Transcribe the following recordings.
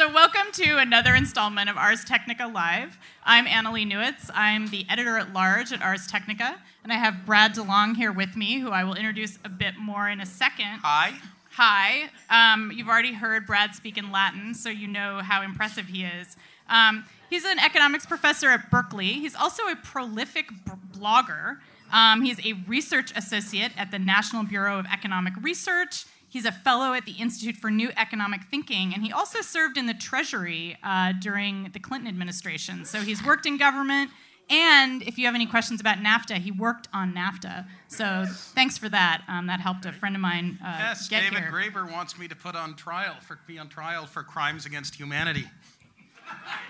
So, welcome to another installment of Ars Technica Live. I'm Annalee Newitz. I'm the editor at large at Ars Technica, and I have Brad DeLong here with me, who I will introduce a bit more in a second. Hi. Hi. Um, you've already heard Brad speak in Latin, so you know how impressive he is. Um, he's an economics professor at Berkeley. He's also a prolific blogger. Um, he's a research associate at the National Bureau of Economic Research. He's a fellow at the Institute for New Economic Thinking, and he also served in the Treasury uh, during the Clinton administration. So he's worked in government, and if you have any questions about NAFTA, he worked on NAFTA. So thanks for that. Um, that helped a friend of mine uh, yes, get David here. Graeber wants me to put on trial for be on trial for crimes against humanity.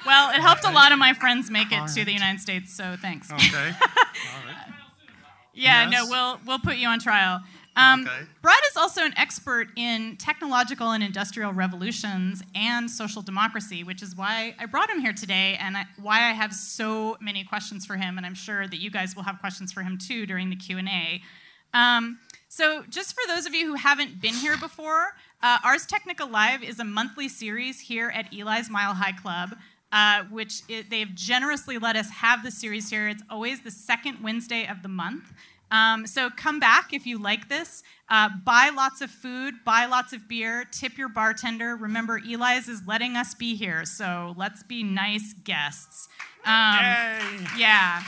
Well, it helped a lot of my friends make it to the United States, so thanks. Okay. All right. Yeah, Yes. no, we'll we'll put you on trial. Um, Okay. Brad is also an expert in technological and industrial revolutions and social democracy, which is why I brought him here today, and I, why I have so many questions for him. And I'm sure that you guys will have questions for him too during the Q and A. Um, so, just for those of you who haven't been here before, uh, Ars Technica Live is a monthly series here at Eli's Mile High Club, uh, which i they've generously let us have the series here. It's always the second Wednesday of the month. Um, so come back if you like this. Uh, buy lots of food, buy lots of beer, tip your bartender. Remember, Eli's is letting us be here, so let's be nice guests. Um, Yay. yeah.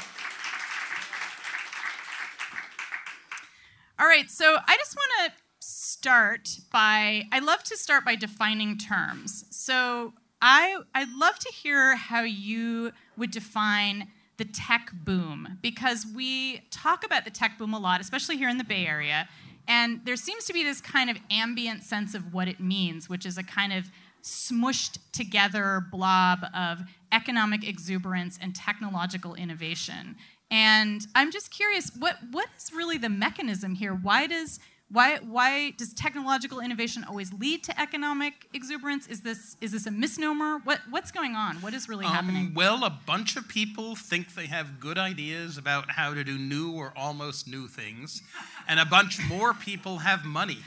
All right, so I just want to start by I love to start by defining terms. So I I'd love to hear how you would define the tech boom because we talk about the tech boom a lot, especially here in the Bay Area, and there seems to be this kind of ambient sense of what it means, which is a kind of smushed together blob of economic exuberance and technological innovation. And I'm just curious, what, what is really the mechanism here? Why does why, why does technological innovation always lead to economic exuberance? Is this, is this a misnomer? What, what's going on? What is really happening? Um, well, a bunch of people think they have good ideas about how to do new or almost new things, and a bunch more people have money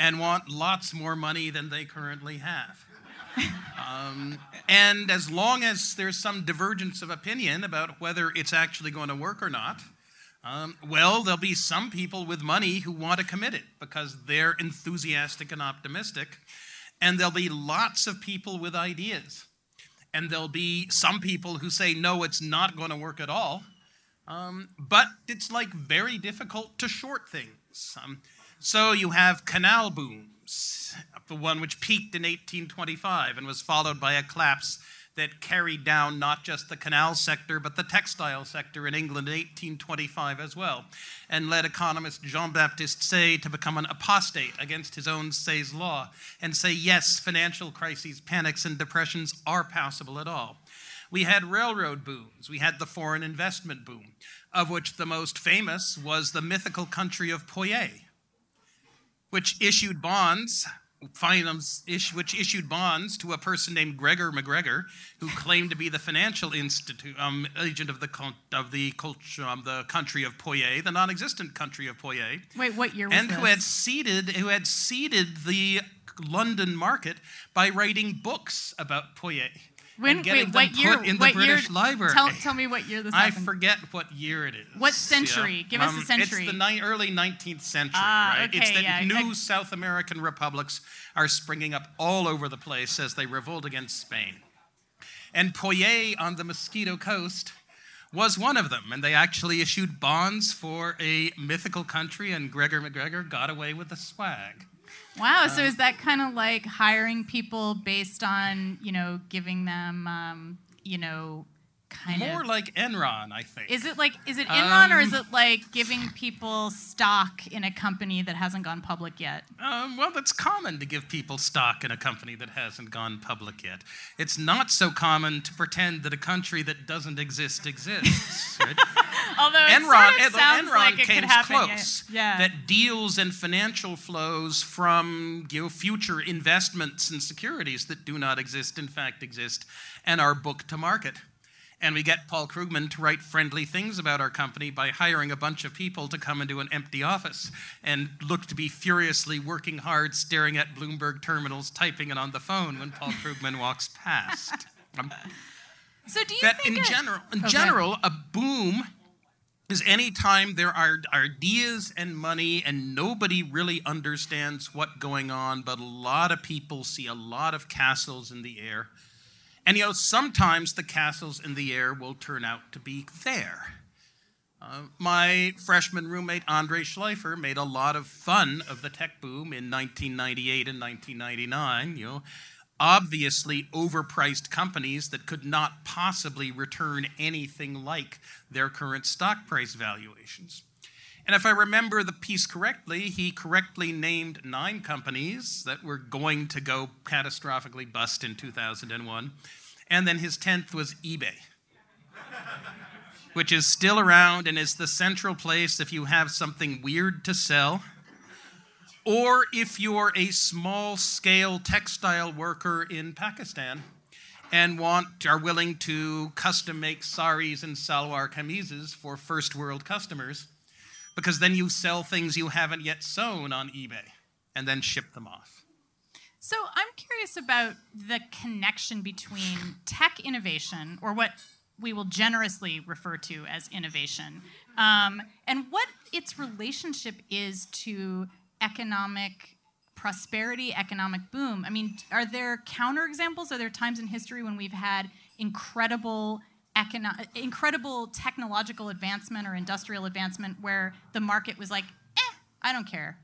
and want lots more money than they currently have. Um, and as long as there's some divergence of opinion about whether it's actually going to work or not, um, well, there'll be some people with money who want to commit it because they're enthusiastic and optimistic. And there'll be lots of people with ideas. And there'll be some people who say, no, it's not going to work at all. Um, but it's like very difficult to short things. Um, so you have canal booms, the one which peaked in 1825 and was followed by a collapse that carried down not just the canal sector, but the textile sector in England in 1825 as well, and led economist Jean Baptiste Say to become an apostate against his own Say's law and say, yes, financial crises, panics, and depressions are possible at all. We had railroad booms. We had the foreign investment boom, of which the most famous was the mythical country of Poyais, which issued bonds, finance, which issued bonds to a person named Gregor McGregor, who claimed to be the financial institute um, agent of the of the culture, um, the country of Poyais, the non-existent country of Poyais, Wait, what year was and this? who had seeded who had seeded the London market by writing books about Poyais. When- and getting wait, them what year? put in the what British year, Library. Tell, tell me what year this is. I happened. forget what year it is. What century? Give us a century. It's the ni- early 19th century, Ah, right? it's that yeah. new I- South American republics are springing up all over the place as they revolt against Spain. And Poyais on the Mosquito Coast was one of them, and they actually issued bonds for a mythical country, and Gregor McGregor got away with the swag. Wow. Uh, so is that kind of like hiring people based on you know giving them um, you know kind More of like Enron, I think. Is it like is it Enron or is Um, it like giving people stock in a company that hasn't gone public yet? Um, well, it's common to give people stock in a company that hasn't gone public yet. It's not so common to pretend that a country that doesn't exist exists. right? Although Enron, sort of Enron like it came could happen. yeah. close. Yeah. That deals and financial flows from you know, future investments and securities that do not exist, in fact, exist, and are booked to market. And we get Paul Krugman to write friendly things about our company by hiring a bunch of people to come into an empty office and look to be furiously working hard, staring at Bloomberg terminals, typing it on the phone when Paul Krugman walks past. Um, So do you that think in it- general, in Okay. general, a boom is any time there are ideas and money and nobody really understands what's going on, but a lot of people see a lot of castles in the air. And you know, sometimes the castles in the air will turn out to be there. Uh, my freshman roommate Andrei Shleifer made a lot of fun of the tech boom in 1998 and 1999. You know, obviously overpriced companies that could not possibly return anything like their current stock price valuations. And if I remember the piece correctly, he correctly named nine companies that were going to go catastrophically bust in 2001. And then his 10th was eBay which is still around and is the central place if you have something weird to sell, or if you're a small scale textile worker in Pakistan and want are willing to custom make saris and salwar kameezes for first world customers because then you sell things you haven't yet sewn on eBay and then ship them off. So I'm curious about the connection between tech innovation, or what we will generously refer to as innovation, um, and what its relationship is to economic prosperity, economic boom. I mean, are there counterexamples? Are there times in history when we've had incredible econo- incredible technological advancement or industrial advancement where the market was like, eh, I don't care,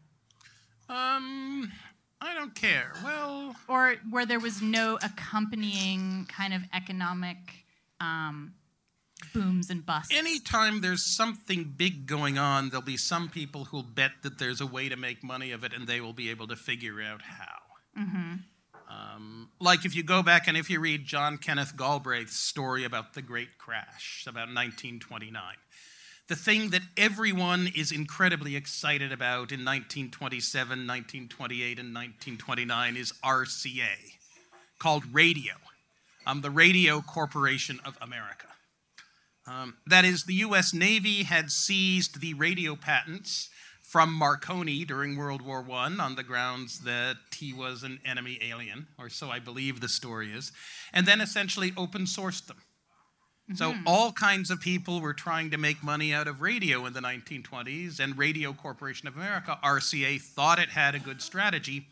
Um, I don't care. Well, or where there was no accompanying kind of economic um, booms and busts. anytime there's something big going on, there'll be some people who'll bet that there's a way to make money of it and they will be able to figure out how. Um, like if you go back and if you read John Kenneth Galbraith's story about the Great Crash, about 1929, the thing that everyone is incredibly excited about in 1927, 1928, and 1929 is RCA, called radio, um, the Radio Corporation of America. Um, that is, the US Navy had seized the radio patents from Marconi during World War I on the grounds that he was an enemy alien, or so I believe the story is, and then essentially open sourced them. So all kinds of people were trying to make money out of radio in the 1920s, and Radio Corporation of America, RCA, thought it had a good strategy.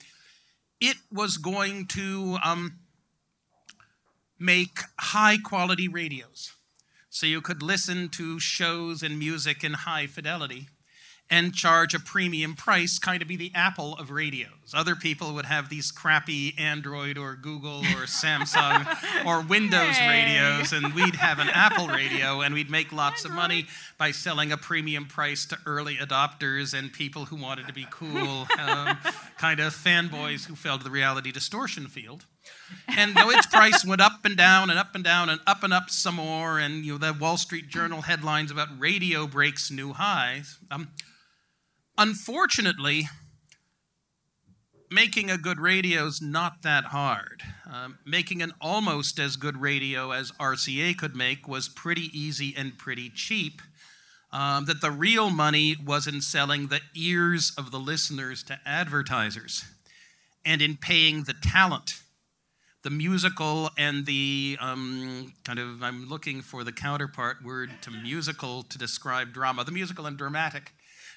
It was going to um, make high quality radios so you could listen to shows and music in high fidelity and charge a premium price, kind of be the Apple of radios. Other people would have these crappy Android or Google or Samsung or Windows radios, and we'd have an Apple radio, and we'd make lots of money by selling a premium price to early adopters and people who wanted to be cool, um, kind of fanboys who fell to the reality distortion field. And though its price went up and down and up and down and up and up some more, and you know the Wall Street Journal headlines about radio breaks new highs. Um, unfortunately, making a good radio is not that hard. Um, making an almost as good radio as RCA could make was pretty easy and pretty cheap. Um, that the real money was in selling the ears of the listeners to advertisers and in paying the talent the musical and the um, kind of i'm looking for the counterpart word to musical to describe drama the musical and dramatic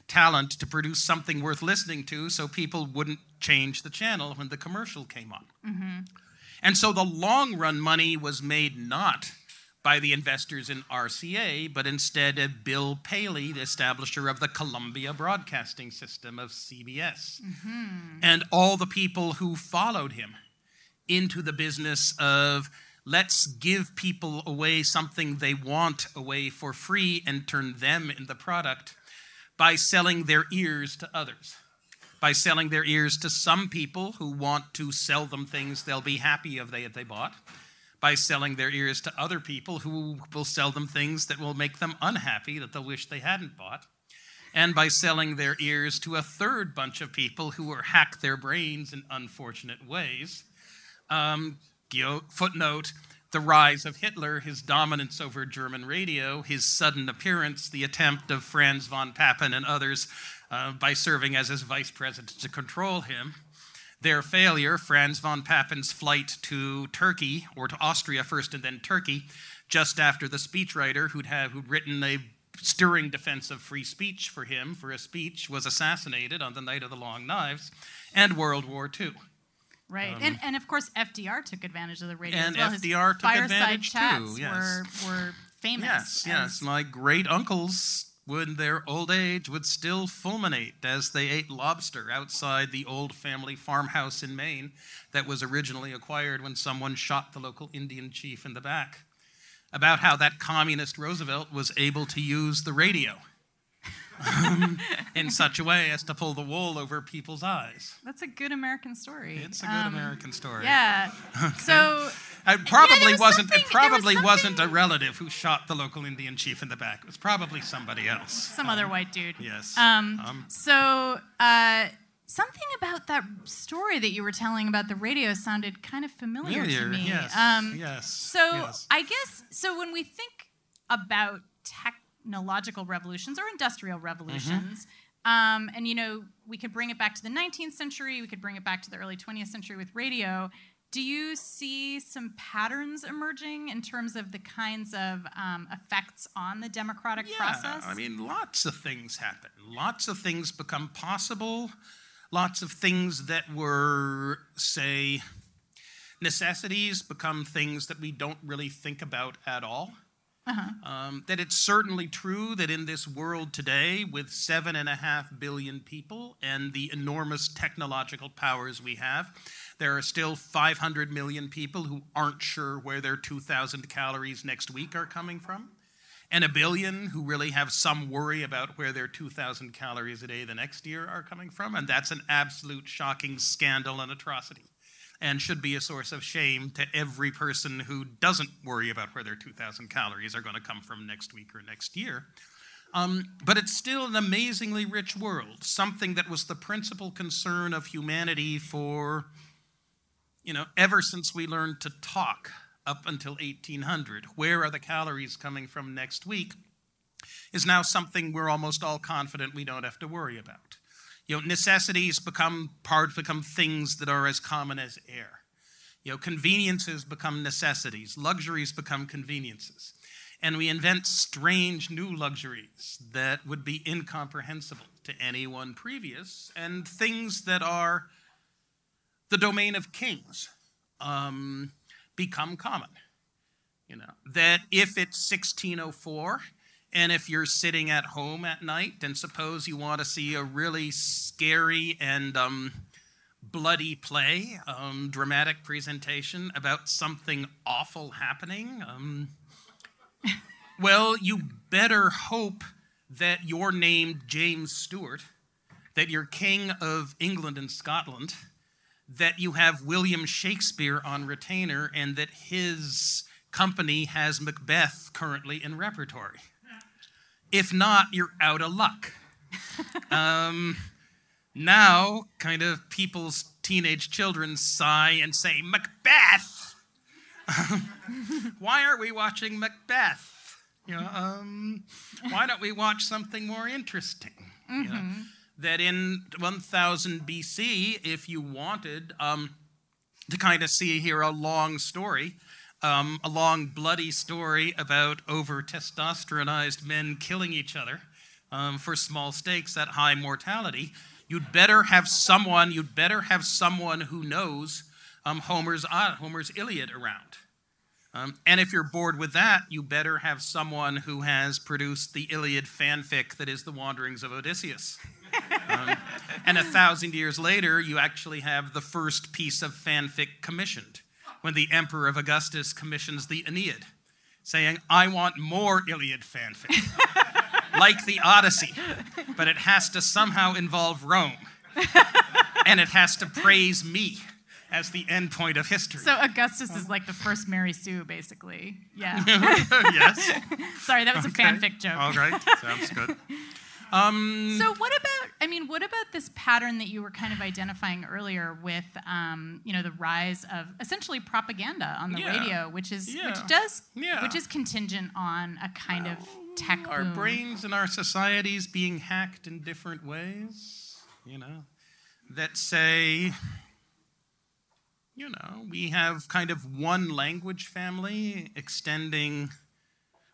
talent to produce something worth listening to so people wouldn't change the channel when the commercial came on. Mm-hmm. And so the long run money was made not by the investors in RCA, but instead of Bill Paley, the establisher of the Columbia Broadcasting System of CBS, mm-hmm. and all the people who followed him into the business of let's give people away something they want away for free and turn them into product by selling their ears to others. By selling their ears to some people who want to sell them things they'll be happy if they if they bought. By selling their ears to other people who will sell them things that will make them unhappy that they'll wish they hadn't bought. And by selling their ears to a third bunch of people who will hack their brains in unfortunate ways. Um, footnote the rise of Hitler, his dominance over German radio, his sudden appearance, the attempt of Franz von Papen and others uh, by serving as his vice president to control him. Their failure, Franz von Papen's flight to Turkey, or to Austria first and then Turkey, just after the speechwriter who'd, have, who'd written a stirring defense of free speech for him for a speech was assassinated on the night of the Long Knives, and World War II. Right, um, and and of course FDR took advantage of the radio. And well. FDR His took advantage chats too. Yes. were were famous. Yes, yes. My great uncles, in their old age, would still fulminate as they ate lobster outside the old family farmhouse in Maine that was originally acquired when someone shot the local Indian chief in the back. About how that communist Roosevelt was able to use the radio um, in such a way as to pull the wool over people's eyes. That's a good American story. It's a good um, American story. Yeah. So it probably was wasn't. It probably was wasn't a relative who shot the local Indian chief in the back. It was probably somebody else. Some um, other white dude. Yes. Um, um so. Uh, something about that story that you were telling about the radio sounded kind of familiar, familiar to me. Yes. Um, yes. So yes. I guess so when we think about tech technological revolutions or industrial revolutions. Mm-hmm. Um, and you know, we could bring it back to the 19th century. We could bring it back to the early 20th century with radio. Do you see some patterns emerging in terms of the kinds of um, effects on the democratic yeah, process? I mean, lots of things happen. Lots of things become possible. Lots of things that were, say, necessities become things that we don't really think about at all. Uh-huh. Um, that it's certainly true that in this world today, with seven and a half billion people and the enormous technological powers we have, there are still 500 million people who aren't sure where their 2,000 calories next week are coming from, and a billion who really have some worry about where their 2,000 calories a day the next year are coming from, and that's an absolute shocking scandal and atrocity and should be a source of shame to every person who doesn't worry about where their 2,000 calories are going to come from next week or next year. Um, but it's still an amazingly rich world, something that was the principal concern of humanity for, you know, ever since we learned to talk up until 1800. Where are the calories coming from next week? Is now something we're almost all confident we don't have to worry about. You know, necessities become parts, become things that are as common as air. You know, conveniences become necessities, luxuries become conveniences. And we invent strange new luxuries that would be incomprehensible to anyone previous, and things that are the domain of kings um, become common. You know, that if it's 1604 and if you're sitting at home at night, and suppose you want to see a really scary and um, bloody play, um, dramatic presentation about something awful happening, um, well, you better hope that you're named James Stewart, that you're King of England and Scotland, that you have William Shakespeare on retainer, and that his company has Macbeth currently in repertory. If not, you're out of luck. um, now, kind of people's teenage children sigh and say, Macbeth! why aren't we watching Macbeth? You know, um, why don't we watch something more interesting? Mm-hmm. You know, mm-hmm. that in 1000 BC, if you wanted um, to kind of see here a long story, um, a long, bloody story about over testosteronized men killing each other um, for small stakes at high mortality, you'd better have someone, you'd better have someone who knows um, Homer's, uh, Homer's Iliad around. Um, and if you're bored with that, you better have someone who has produced the Iliad fanfic that is the wanderings of Odysseus. Um, and a thousand years later, you actually have the first piece of fanfic commissioned when the Emperor of Augustus commissions the Aeneid, saying, I want more Iliad fanfic, like the Odyssey, but it has to somehow involve Rome, and it has to praise me as the end point of history. So Augustus is like the first Mary Sue, basically. Yeah. yes. Sorry, that was okay. a fanfic joke. All right, sounds good. Um, So what about? I mean, what about this pattern that you were kind of identifying earlier with, um, you know, the rise of essentially propaganda on the Yeah. radio, which is Yeah. which does Yeah. which is contingent on a kind of tech our boom. brains and our societies being hacked in different ways, you know, that say, you know, we have kind of one language family extending,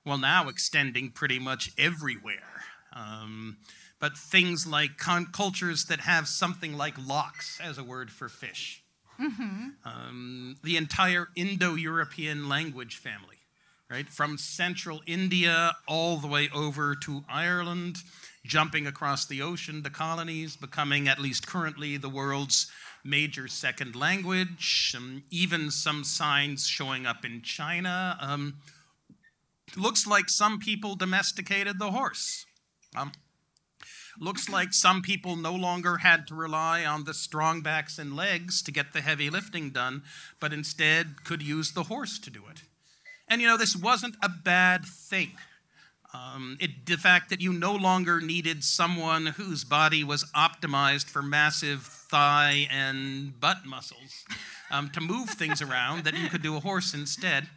well, now extending pretty much everywhere. Um, but things like cultures that have something like locks as a word for fish. Um, the entire Indo European language family right? From central India all the way over to Ireland, jumping across the ocean, the colonies, becoming at least currently the world's major second language, um, even some signs showing up in China. Um, looks like some people domesticated the horse. Um, looks like some people no longer had to rely on the strong backs and legs to get the heavy lifting done, but instead could use the horse to do it. And you know, this wasn't a bad thing. Um, it, the fact that you no longer needed someone whose body was optimized for massive thigh and butt muscles um, to move things around, that you could do a horse instead.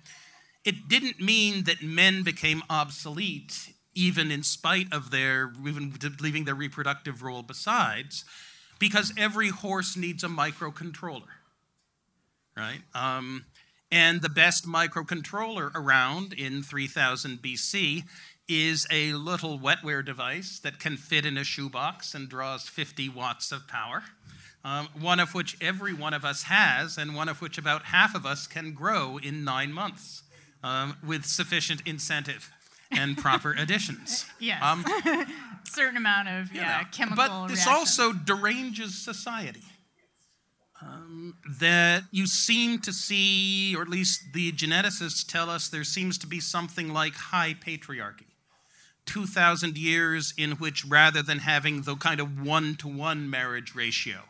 It didn't mean that men became obsolete, even in spite of their, even leaving their reproductive role besides, because every horse needs a microcontroller, right? Um, and the best microcontroller around in 3000 BC is a little wetware device that can fit in a shoebox and draws 50 watts of power, um, one of which every one of us has, and one of which about half of us can grow in nine months um, with sufficient incentive and proper additions. Yes. Um, Certain amount of you yeah know, chemical. But this reactions. also deranges society. Um, that you seem to see, or at least the geneticists tell us, there seems to be something like high patriarchy. 2,000 years in which, rather than having the kind of one to one marriage ratio,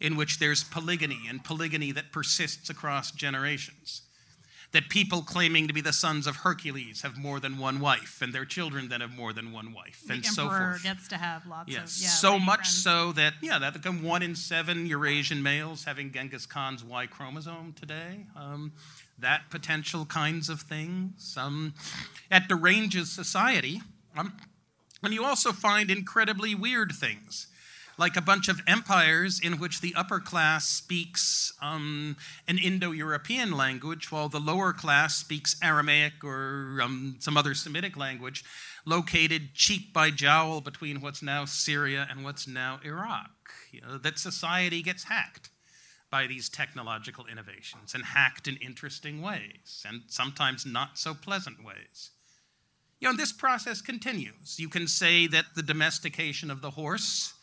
in which there's polygamy and polygamy that persists across generations, that people claiming to be the sons of Hercules have more than one wife, and their children then have more than one wife, the and emperor so forth. gets to have lots Yes, of yeah. so much friends. so that yeah, that become one in seven Eurasian males having Genghis Khan's Y chromosome today. Um, that potential kinds of things. Um, at the ranges society, um, and you also find incredibly weird things, like a bunch of empires in which the upper class speaks um, an Indo-European language, while the lower class speaks Aramaic or um, some other Semitic language, located cheek by jowl between what's now Syria and what's now Iraq. You know, that society gets hacked by these technological innovations and hacked in interesting ways and sometimes not so pleasant ways. You know, this process continues. You can say that the domestication of the horse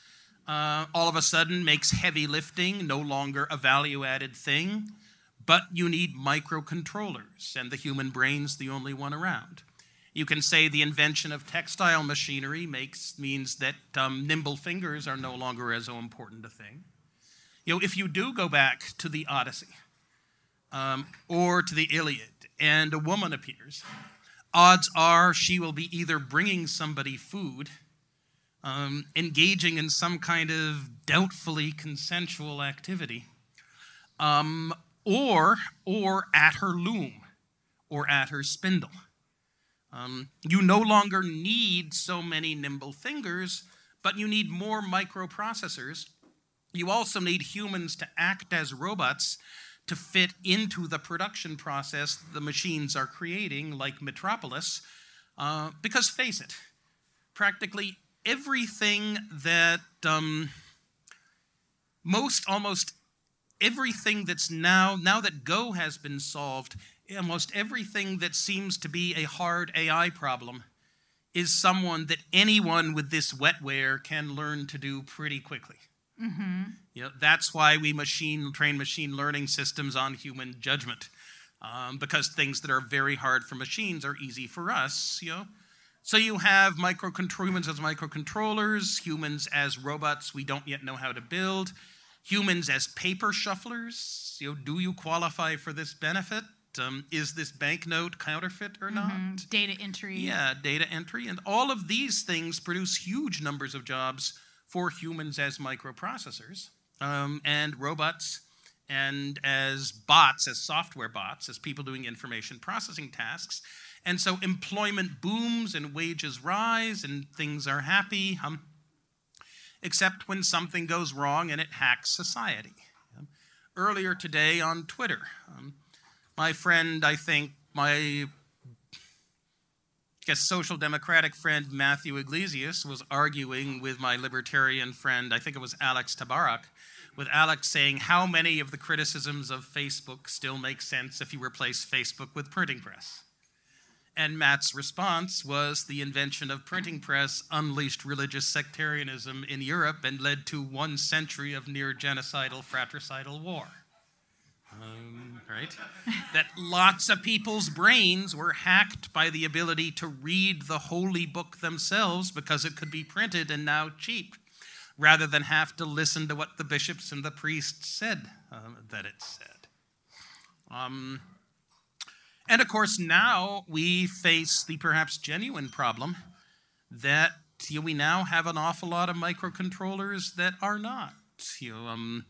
uh, all of a sudden makes heavy lifting no longer a value added thing, but you need microcontrollers, and the human brain's the only one around. You can say the invention of textile machinery makes, means that um, nimble fingers are no longer as important a thing. You know, if you do go back to the Odyssey um, or to the Iliad and a woman appears, odds are she will be either bringing somebody food, um, engaging in some kind of doubtfully consensual activity, um, or, or at her loom or at her spindle. Um, you no longer need so many nimble fingers, but you need more microprocessors. You also need humans to act as robots to fit into the production process the machines are creating, like Metropolis. Uh, because face it, practically everything that um, most almost everything that's now now that Go has been solved, almost everything that seems to be a hard AI problem is someone that anyone with this wetware can learn to do pretty quickly. You know, that's why we machine train machine learning systems on human judgment, um, because things that are very hard for machines are easy for us. You know, so you have microcontrol humans as microcontrollers, humans as robots we don't yet know how to build, humans as paper shufflers. You know, do you qualify for this benefit? Um, is this banknote counterfeit or not? Mhm. Data entry. Yeah, data entry. And all of these things produce huge numbers of jobs for humans as microprocessors um, and robots and as bots, as software bots, as people doing information processing tasks. And so employment booms and wages rise and things are happy, um, except when something goes wrong and it hacks society. Um, earlier today on Twitter, um, my friend, I think, my guess social democratic friend Matthew Yglesias was arguing with my libertarian friend, I think it was Alex Tabarrok, with Alex saying how many of the criticisms of Facebook still make sense if you replace Facebook with printing press. And Matt's response was the invention of printing press unleashed religious sectarianism in Europe and led to one century of near genocidal fratricidal war. Um, right? that lots of people's brains were hacked by the ability to read the holy book themselves because it could be printed and now cheap, rather than have to listen to what the bishops and the priests said uh, that it said. Um, and of course, now we face the perhaps genuine problem that you know, we now have an awful lot of microcontrollers that are not. You know, um,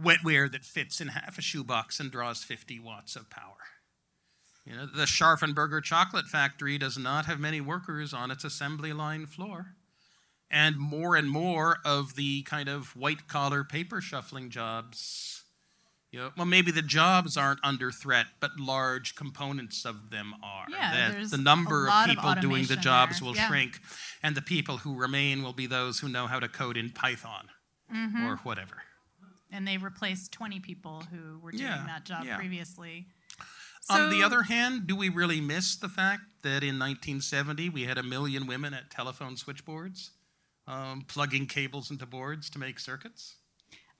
wetware that fits in half a shoebox and draws 50 watts of power. You know, the Scharffen Berger chocolate factory does not have many workers on its assembly line floor. And more and more of the kind of white collar paper shuffling jobs, you know, well, maybe the jobs aren't under threat, but large components of them are. Yeah, that the number of lot of people doing the jobs there. will Yeah. shrink, and the people who remain will be those who know how to code in Python Mm-hmm. or whatever. And they replaced 20 people who were doing Yeah, that job yeah. previously. On the other hand, do we really miss the fact that in 1970 we had a million women at telephone switchboards um, plugging cables into boards to make circuits?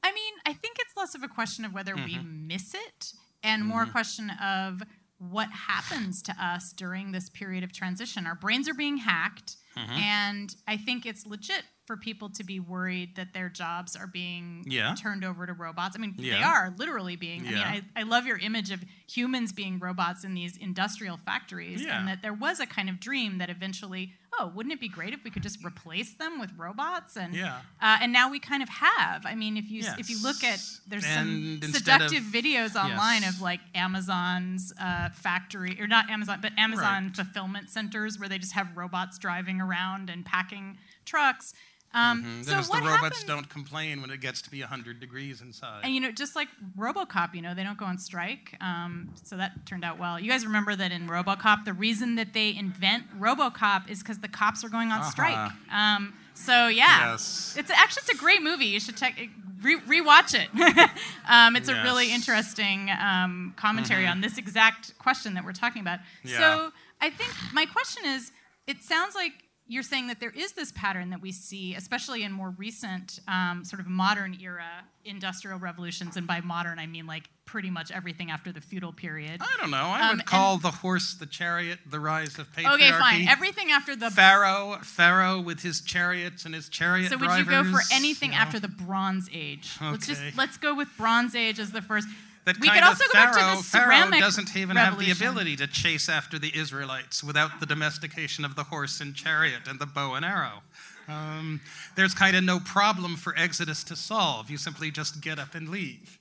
I mean, I think it's less of a question of whether we Mm-hmm. miss it and more a question of what happens to us during this period of transition. Our brains are being hacked, Mm-hmm. and I think it's legit for people to be worried that their jobs are being Yeah. turned over to robots. I mean, they are literally being. Yeah. I mean, I, I love your image of humans being robots in these industrial factories, Yeah. and that there was a kind of dream that eventually, oh, wouldn't it be great if we could just replace them with robots? And Yeah. uh, and now we kind of have. I mean, if you if you look at there's And some instead of- seductive videos online Yes. of like Amazon's uh, factory or not Amazon, but Amazon fulfillment centers where they just have robots driving around and packing trucks. Um, Mhm. So what the robots happens? don't complain when it gets to be 100 degrees inside. And you know, just like RoboCop, you know, they don't go on strike. Um, so that turned out well. You guys remember that in RoboCop, the reason that they invent RoboCop is because the cops are going on Uh-huh. strike. Um, so yeah, Yes. it's actually it's a great movie. You should check re- rewatch it. um, it's a really Yes. interesting um, commentary on this exact question that we're talking about. Yeah. So I think my question is, it sounds like you're saying that there is this pattern that we see, especially in more recent um, sort of modern era industrial revolutions, and by modern I mean like pretty much everything after the feudal period. I don't know. I Um, would and- call the horse, the chariot, the rise of patriarchy. Okay, fine. Everything after the Pharaoh, Pharaoh with his chariots and his chariot So would you go for anything you know? after the Bronze Age? Let's just let's go with Bronze Age as the first. That we kind could also of go back Pharaoh, to the Pharaoh doesn't even have the ability to chase after the Israelites without the domestication of the horse and chariot and the bow and arrow. Um, there's kind of no problem for Exodus to solve. You simply just get up and leave.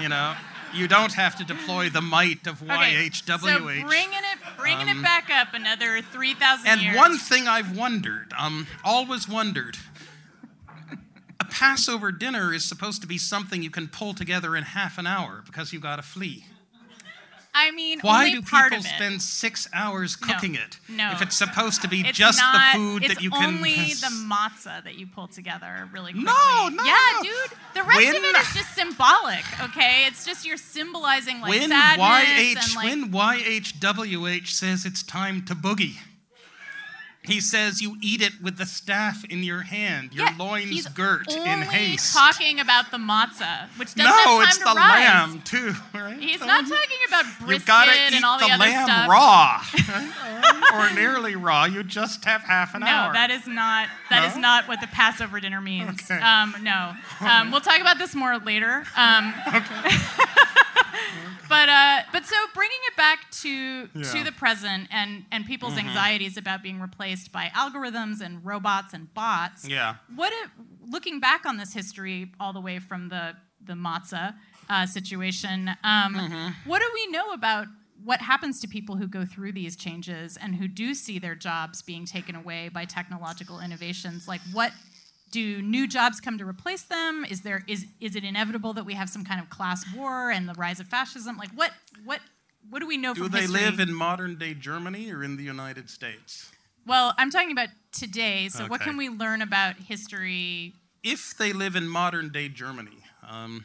You know, you don't have to deploy the might of Okay, so bringing it bringing it back up another three thousand Um, and years. one thing I've wondered, um, always wondered, Passover dinner is supposed to be something you can pull together in half an hour because you got to flee. I mean, Why do people spend six hours No, cooking it no. if it's supposed to be It's just not, the food that you can? It's only the matzah that you pull together really quickly. No, no, Yeah, no. dude. The rest When- of it is just symbolic, okay? It's just you're symbolizing like when sadness YH and like when YHWH says it's time to boogie. He says you eat it with the staff in your hand, your Yeah, loins he's girt in haste. talking about the matzah, which doesn't no, have time it's the rise. lamb too, right? He's not talking about You brisket and all the, the other lamb raw, right? or nearly raw. You just have half an No, hour. that is not that is No? not what the Passover dinner means. Okay. Um, no, um, we'll talk about this more later. Um, but uh, but so bringing it back to to the present and and people's anxieties about being replaced by algorithms and robots and bots. Yeah. What if, looking back on this history, all the way from the the matzah uh, situation, um, Mm-hmm. what do we know about what happens to people who go through these changes and who do see their jobs being taken away by technological innovations? Like, what do new jobs come to replace them? Is there is is it inevitable that we have some kind of class war and the rise of fascism? Like, what what what do we know Do from they history? live in modern day Germany or in the United States? well, I'm talking about today. So, what can we learn about history if they live in modern day Germany, um,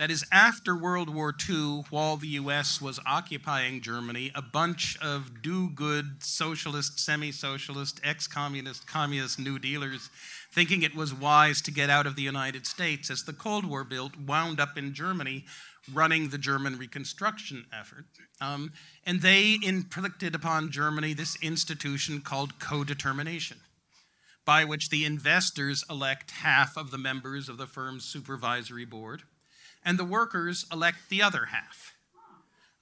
that is after World War II, while the US was occupying Germany, a bunch of do good socialist, semi socialist, ex communist, communist New Dealers, thinking it was wise to get out of the United States as the Cold War built, wound up in Germany running the German reconstruction effort. Um, and they inflicted upon Germany this institution called co determination by which the investors elect half of the members of the firm's supervisory board, and the workers elect the other half.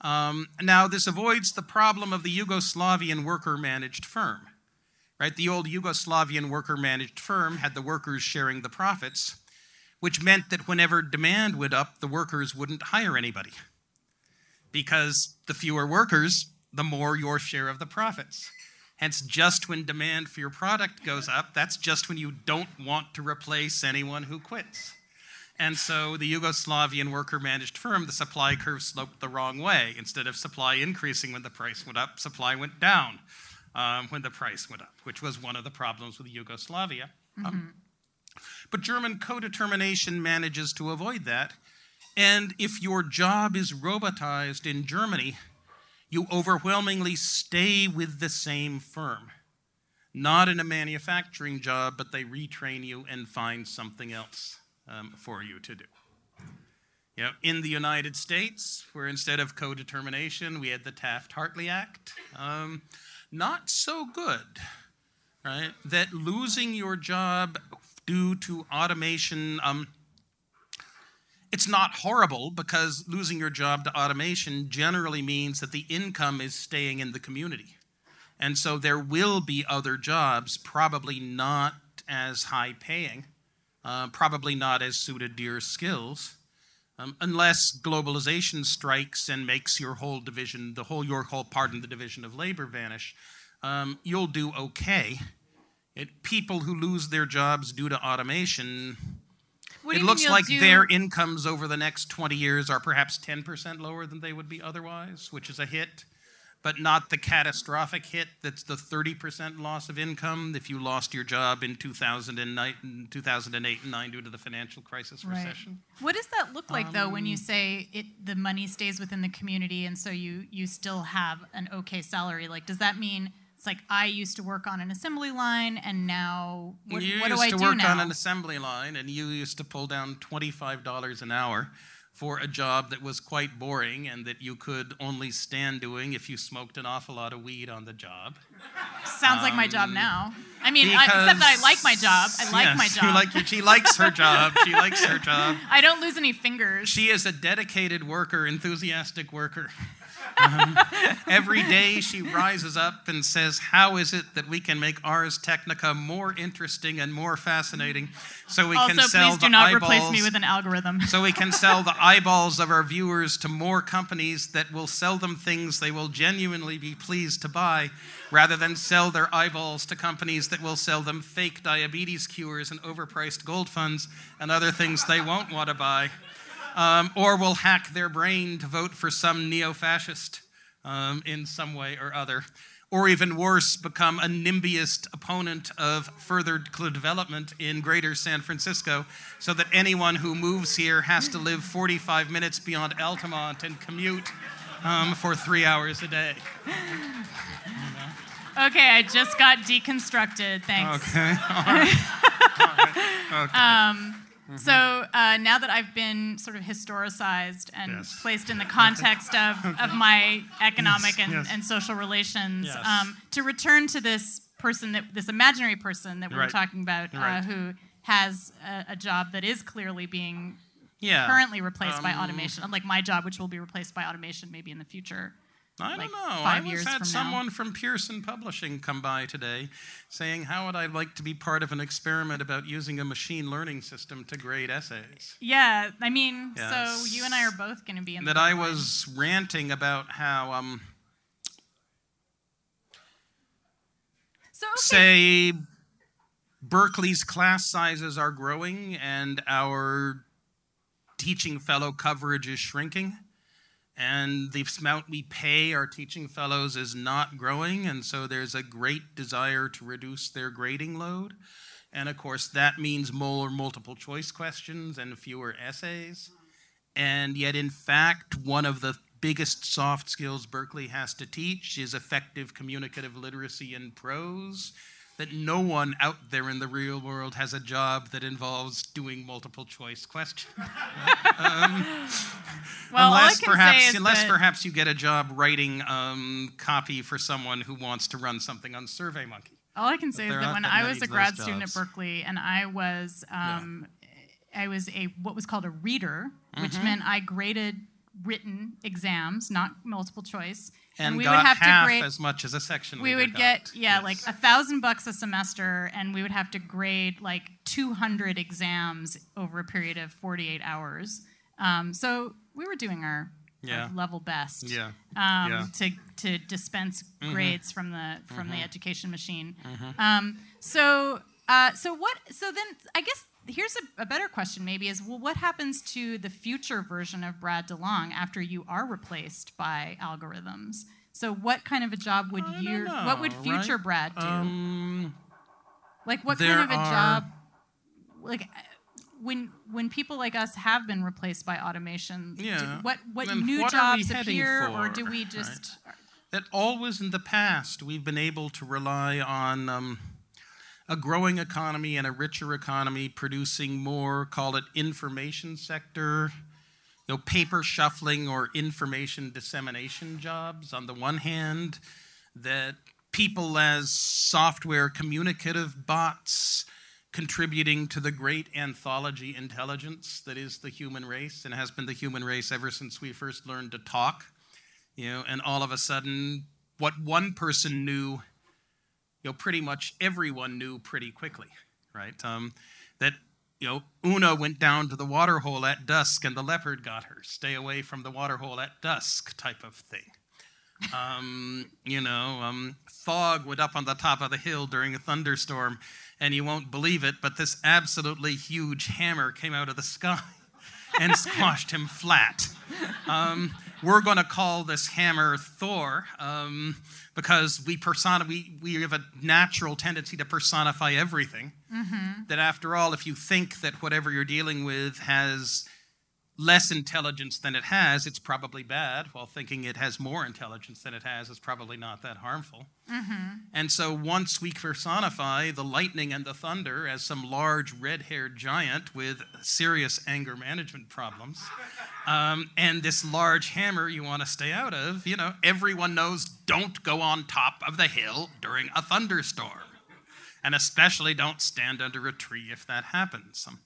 Um, now, this avoids the problem of the Yugoslavian worker managed firm. Right? The old Yugoslavian worker managed firm had the workers sharing the profits, which meant that whenever demand went up, the workers wouldn't hire anybody. Because the fewer workers, the more your share of the profits. Hence, just when demand for your product goes up, that's just when you don't want to replace anyone who quits. And so the Yugoslavian worker managed firm, the supply curve sloped the wrong way. Instead of supply increasing when the price went up, supply went down um, when the price went up, which was one of the problems with Yugoslavia. Um, but German co determination manages to avoid that. And if your job is robotized in Germany, you overwhelmingly stay with the same firm. Not in a manufacturing job, but they retrain you and find something else um, for you to do. You know, in the United States, where instead of co determination, we had the Taft Hartley Act, um, not so good, right? That losing your job due to automation, um, it's not horrible because losing your job to automation generally means that the income is staying in the community. And so there will be other jobs, probably not as high paying, uh, probably not as suited to your skills, um, unless globalization strikes and makes your whole division, the whole your whole part in the division of labor vanish. Um, you'll do okay. It, people who lose their jobs due to automation What it looks like do- their incomes over the next 20 years are perhaps 10% lower than they would be otherwise, which is a hit, but not the catastrophic hit that's the 30% loss of income if you lost your job in 2009, 2008 and 9 due to the financial crisis Right. recession. What does that look like though when you Um, say it the money stays within the community and so you you still have an okay salary? Like does that mean it's like I used to work on an assembly line and now what, you what used do I to work on an assembly line and you used to pull down $25 an hour for a job that was quite boring and that you could only stand doing if you smoked an awful lot of weed on the job. Sounds like my job um, now. I mean, I, except that I like my job. I like Yes, my job. like your- she likes her job. She likes her job. I don't lose any fingers. She is a dedicated worker, enthusiastic worker. Um, every day she rises up and says, How is it that we can make Ars Technica more interesting and more fascinating so we also, can sell please the do not eyeballs, replace me with an algorithm. so we can sell the eyeballs of our viewers to more companies that will sell them things they will genuinely be pleased to buy rather than sell their eyeballs to companies that will sell them fake diabetes cures and overpriced gold funds and other things they won't want to buy um, or will hack their brain to vote for some neo fascist um, in some way or other. Or even worse, become a NIMBYist opponent of further development in greater San Francisco, so that anyone who moves here has to live 45 minutes beyond Altamont and commute um, for three hours a day. Okay, I just got deconstructed. Thanks. Okay. All right. Okay. So uh, now that I've been sort of historicized and Yes. placed in the context of, of my economic and, yes. and social relations, Yes. um, to return to this person that this imaginary person that we were talking about, uh, Right. who has a, a job that is clearly being yeah. currently replaced by Um, automation, unlike my job, which will be replaced by automation maybe in the future. I like don't know. I was had from someone now? from Pearson Publishing come by today saying, How would I like to be part of an experiment about using a machine learning system to grade essays? Yeah, I mean, Yes. so you and I are both going to be in That the I was ranting about how, um, So okay. say, Berkeley's class sizes are growing and our teaching fellow coverage is shrinking. And the amount we pay our teaching fellows is not growing, and so there's a great desire to reduce their grading load. And of course, that means more multiple choice questions and fewer essays. And yet, in fact, one of the biggest soft skills Berkeley has to teach is effective communicative literacy in prose. That no one out there in the real world has a job that involves doing multiple choice questions. Um, well, all I unless can perhaps, say is unless that perhaps you get a job writing um, copy for someone who wants to run something on SurveyMonkey. all I can say is that when that I was a grad student at. Berkeley and I was um, I was a what was called a reader, which Mm-hmm. meant I graded written exams, not multiple choice, And, we got would have half to grade. as much as a section we would get got. yeah Yes. like a thousand bucks a semester and we would have to grade like 200 exams over a period of 48 hours um, so we were doing our like, Yeah. level best Yeah. um, Yeah. to, to dispense Mm-hmm. grades from the from the education machine um, so uh, so what so then i guess here's a, a better question maybe is well what happens to the future version of brad delong after you are replaced by algorithms so what kind of a job would you what would future right? brad do Um, like what kind of a job like when when people like us have been replaced by automation do- what what new what jobs appear or do we right? just that always in the past we've been able to rely on um, a growing economy and a richer economy producing more, call it information sector, you know, paper shuffling or information dissemination jobs on the one hand, that people as software communicative bots contributing to the great anthology intelligence that is the human race and has been the human race ever since we first learned to talk you know, and all of a sudden, what one person knew, you know, pretty much everyone knew pretty quickly, right? Um, that you know, Una went down to the water hole at dusk, and the leopard got her. Stay away from the water hole at dusk, type of thing. Um, you know, um, fog went up on the top of the hill during a thunderstorm, and you won't believe it, but this absolutely huge hammer came out of the sky and squashed him flat. Um, we're going to call this hammer Thor um, because we persona we, we have a natural tendency to personify everything. Mm-hmm. That after all, if you think that whatever you're dealing with has less intelligence than it has, it's probably bad, while thinking it has more intelligence than it has is probably not that harmful. And so once we personify the lightning and the thunder as some large red haired giant with serious anger management problems, um, and this large hammer you want to stay out of, you know, everyone knows don't go on top of the hill during a thunderstorm. And especially don't stand under a tree if that happens. Um,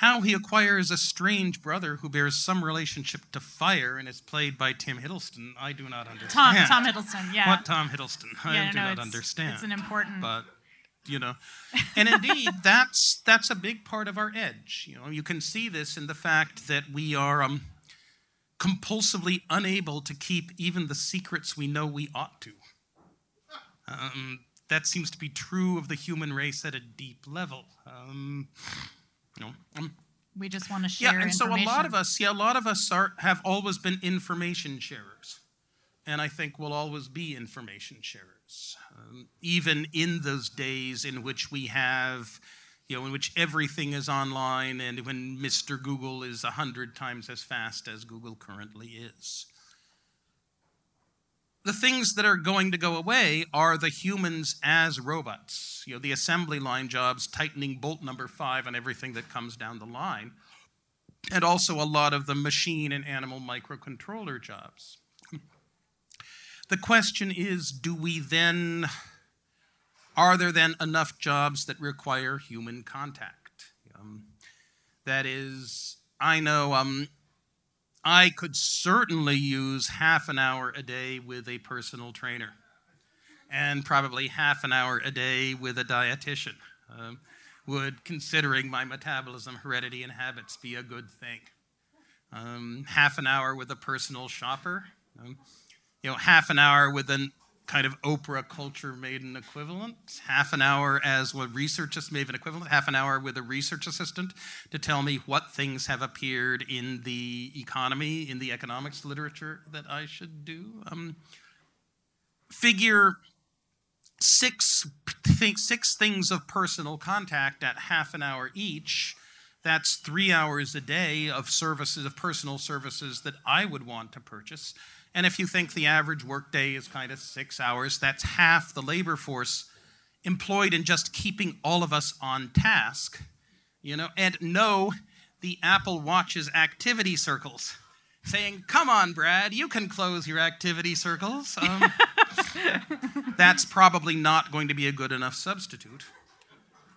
How he acquires a strange brother who bears some relationship to fire and is played by Tim Hiddleston, I do not understand. Tom Tom Hiddleston, yeah. What Tom Hiddleston? I yeah, do no, not it's, understand. It's an important. but you know, and indeed, that's that's a big part of our edge. You know, you can see this in the fact that we are um, compulsively unable to keep even the secrets we know we ought to. Um, that seems to be true of the human race at a deep level. Um, know, um, we just want to share yeah, and so a lot of us, yeah, a lot of us are have always been information sharers, and I think will always be information sharers, um, even in those days in which we have, you know, in which everything is online, and when Mr. Google is a hundred times as fast as Google currently is. The things that are going to go away are the humans as robots. You know, the assembly line jobs, tightening bolt number five on everything that comes down the line and also a lot of the machine and animal microcontroller jobs. The question is do we then, are there then enough jobs that require human contact? Um, that is, I know um, I could certainly use half an hour a day with a personal trainer and probably half an hour a day with a dietitian. Um, would, considering my metabolism, heredity, and habits, be a good thing? Um, half an hour with a personal shopper, um, you know, half an hour with an kind of Oprah culture maiden equivalent, half an hour as what research maven equivalent, half an hour with a research assistant to tell me what things have appeared in the economy, in the economics literature that I should do. Um, figure six, six things of personal contact at half an hour each. That's three hours a day of services, of personal services that I would want to purchase. And if you think the average workday is kind of six hours, that's half the labor force employed in just keeping all of us on task. You know, and no, the Apple Watch's activity circles, saying, "Come on, Brad, you can close your activity circles." Um, that's probably not going to be a good enough substitute.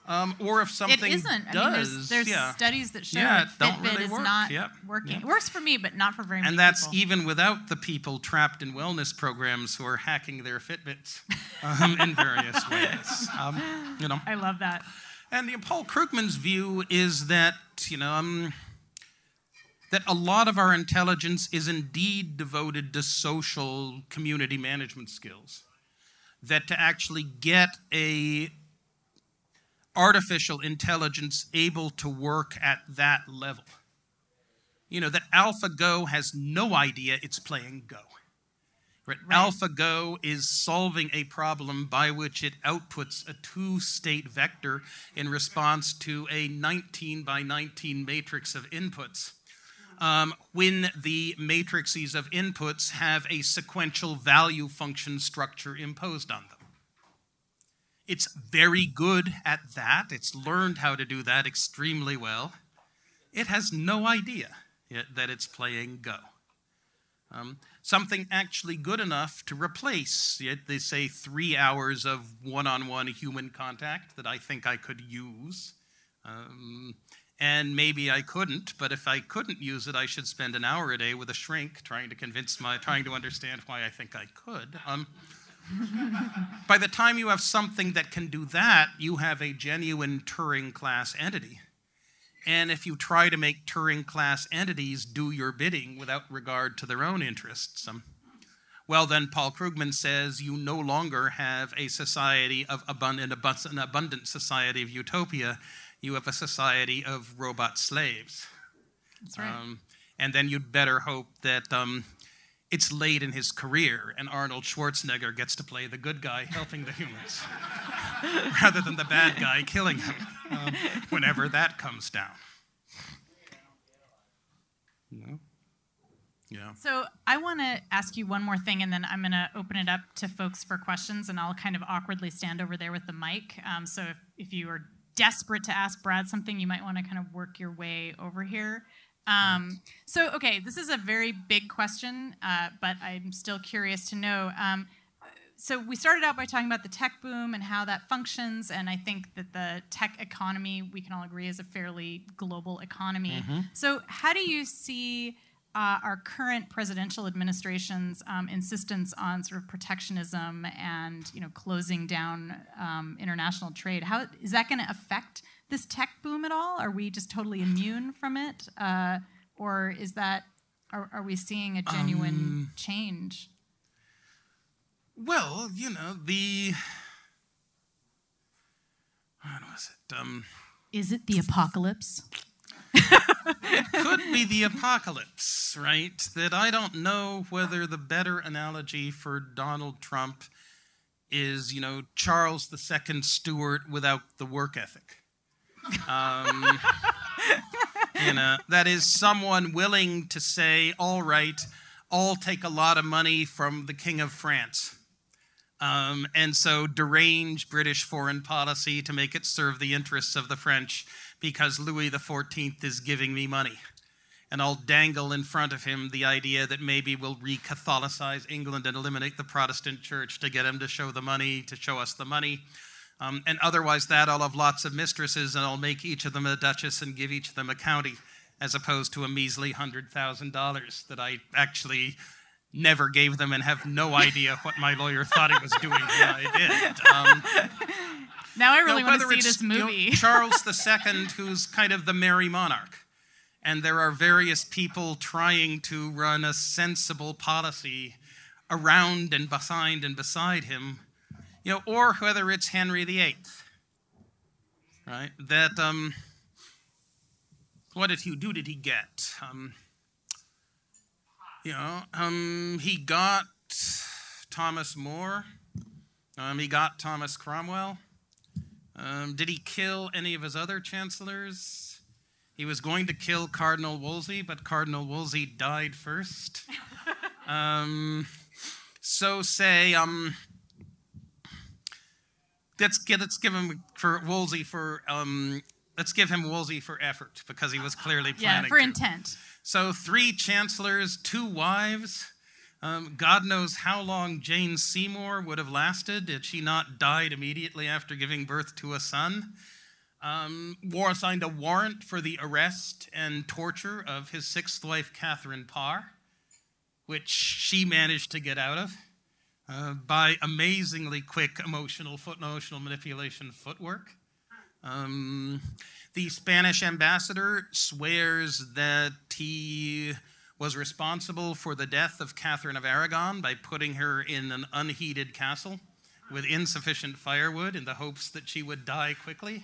Um, or if something it isn't. does, I mean, there's, there's yeah. studies that show Yeah, that Fitbit really is work. not Yep. working. Yep. It works for me, but not for very many people. and that's people. even without the people trapped in wellness programs who are hacking their Fitbits um, in various ways. Um, you know, I love that. and you know, Paul Krugman's view is that you know um, that a lot of our intelligence is indeed devoted to social community management skills. That to actually get a artificial intelligence able to work at that level. You know, that AlphaGo has no idea it's playing Go. Right? Right. AlphaGo is solving a problem by which it outputs a two state vector in response to a 19 by 19 matrix of inputs. Um, when the matrices of inputs have a sequential value function structure imposed on them. It's very good at that. It's learned how to do that extremely well. It has no idea that it's playing Go. Um, something actually good enough to replace, they say, three hours of one on one human contact that I think I could use. Um, and maybe I couldn't, but if I couldn't use it, I should spend an hour a day with a shrink trying to convince my, trying to understand why I think I could. Um, by the time you have something that can do that, you have a genuine Turing class entity. And if you try to make Turing class entities do your bidding without regard to their own interests, um, well, then Paul Krugman says you no longer have a society of abundant, an abundant society of utopia. You have a society of robot slaves. That's right. Um, and then you'd better hope that um, it's late in his career and Arnold Schwarzenegger gets to play the good guy helping the humans rather than the bad guy killing them um, whenever that comes down. No? Yeah. So I want to ask you one more thing, and then I'm going to open it up to folks for questions, and I'll kind of awkwardly stand over there with the mic. Um, so if, if you are desperate to ask Brad something, you might want to kind of work your way over here. Um, so, okay, this is a very big question, uh, but I'm still curious to know. Um, so we started out by talking about the tech boom and how that functions, and I think that the tech economy, we can all agree, is a fairly global economy. So, how do you see uh, our current presidential administration's um, insistence on sort of protectionism and you know closing down um, international trade? How is that going to affect this tech boom at all? Are we just totally immune from it, uh, or is that are, are we seeing a genuine change? Well, you know, the. What was it? Um, Is it the apocalypse? it could be the apocalypse, right? That I don't know whether the better analogy for Donald Trump is, you know, Charles II Stuart without the work ethic. Um, you know, that is someone willing to say, all right, I'll take a lot of money from the King of France. Um, and so derange British foreign policy to make it serve the interests of the French because Louis XIV is giving me money. And I'll dangle in front of him the idea that maybe we'll re Catholicize England and eliminate the Protestant church to get him to show the money, to show us the money. Um, and otherwise, that I'll have lots of mistresses and I'll make each of them a duchess and give each of them a county. as opposed to a measly $100,000 that I actually never gave them and have no idea what my lawyer thought he was doing when I did. Um, now I really no, want to see this you know, movie. Charles II, who's kind of the merry monarch, and there are various people trying to run a sensible policy around and behind and beside him, you know, or whether it's Henry VIII, right? That um, what did he do? Did he get? Um, you know, um, he got Thomas More. Um, he got Thomas Cromwell. Um, did he kill any of his other chancellors? He was going to kill Cardinal Wolsey, but Cardinal Wolsey died first. um, so say, um, let's get let's give him for Wolsey for um, let's give him Wolsey for effort because he was clearly planning. yeah, for to. intent. So three chancellors, two wives. Um, God knows how long Jane Seymour would have lasted had she not died immediately after giving birth to a son. Um, War signed a warrant for the arrest and torture of his sixth wife, Catherine Parr, which she managed to get out of uh, by amazingly quick emotional foot emotional manipulation footwork. Um, the Spanish ambassador swears that he was responsible for the death of Catherine of Aragon by putting her in an unheated castle with insufficient firewood in the hopes that she would die quickly.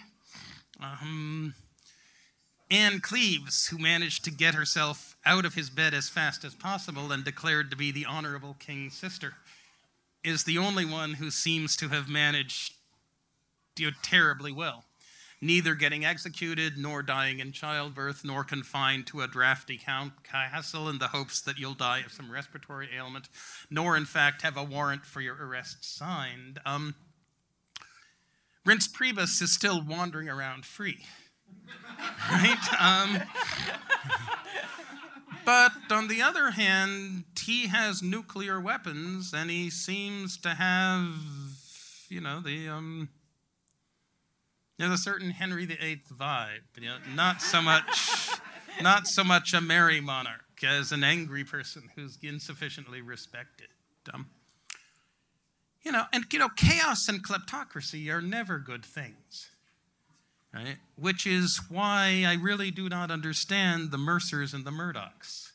Um, Anne Cleves, who managed to get herself out of his bed as fast as possible and declared to be the honorable king's sister, is the only one who seems to have managed you know, terribly well neither getting executed, nor dying in childbirth, nor confined to a drafty castle in the hopes that you'll die of some respiratory ailment, nor, in fact, have a warrant for your arrest signed. Um, Reince Priebus is still wandering around free. right? Um, but on the other hand, he has nuclear weapons and he seems to have, you know, the. Um, there's a certain Henry VIII vibe, you know, not so much, not so much a merry monarch as an angry person who's insufficiently respected. Um, you know, and you know, chaos and kleptocracy are never good things, right? Which is why I really do not understand the Mercers and the Murdochs,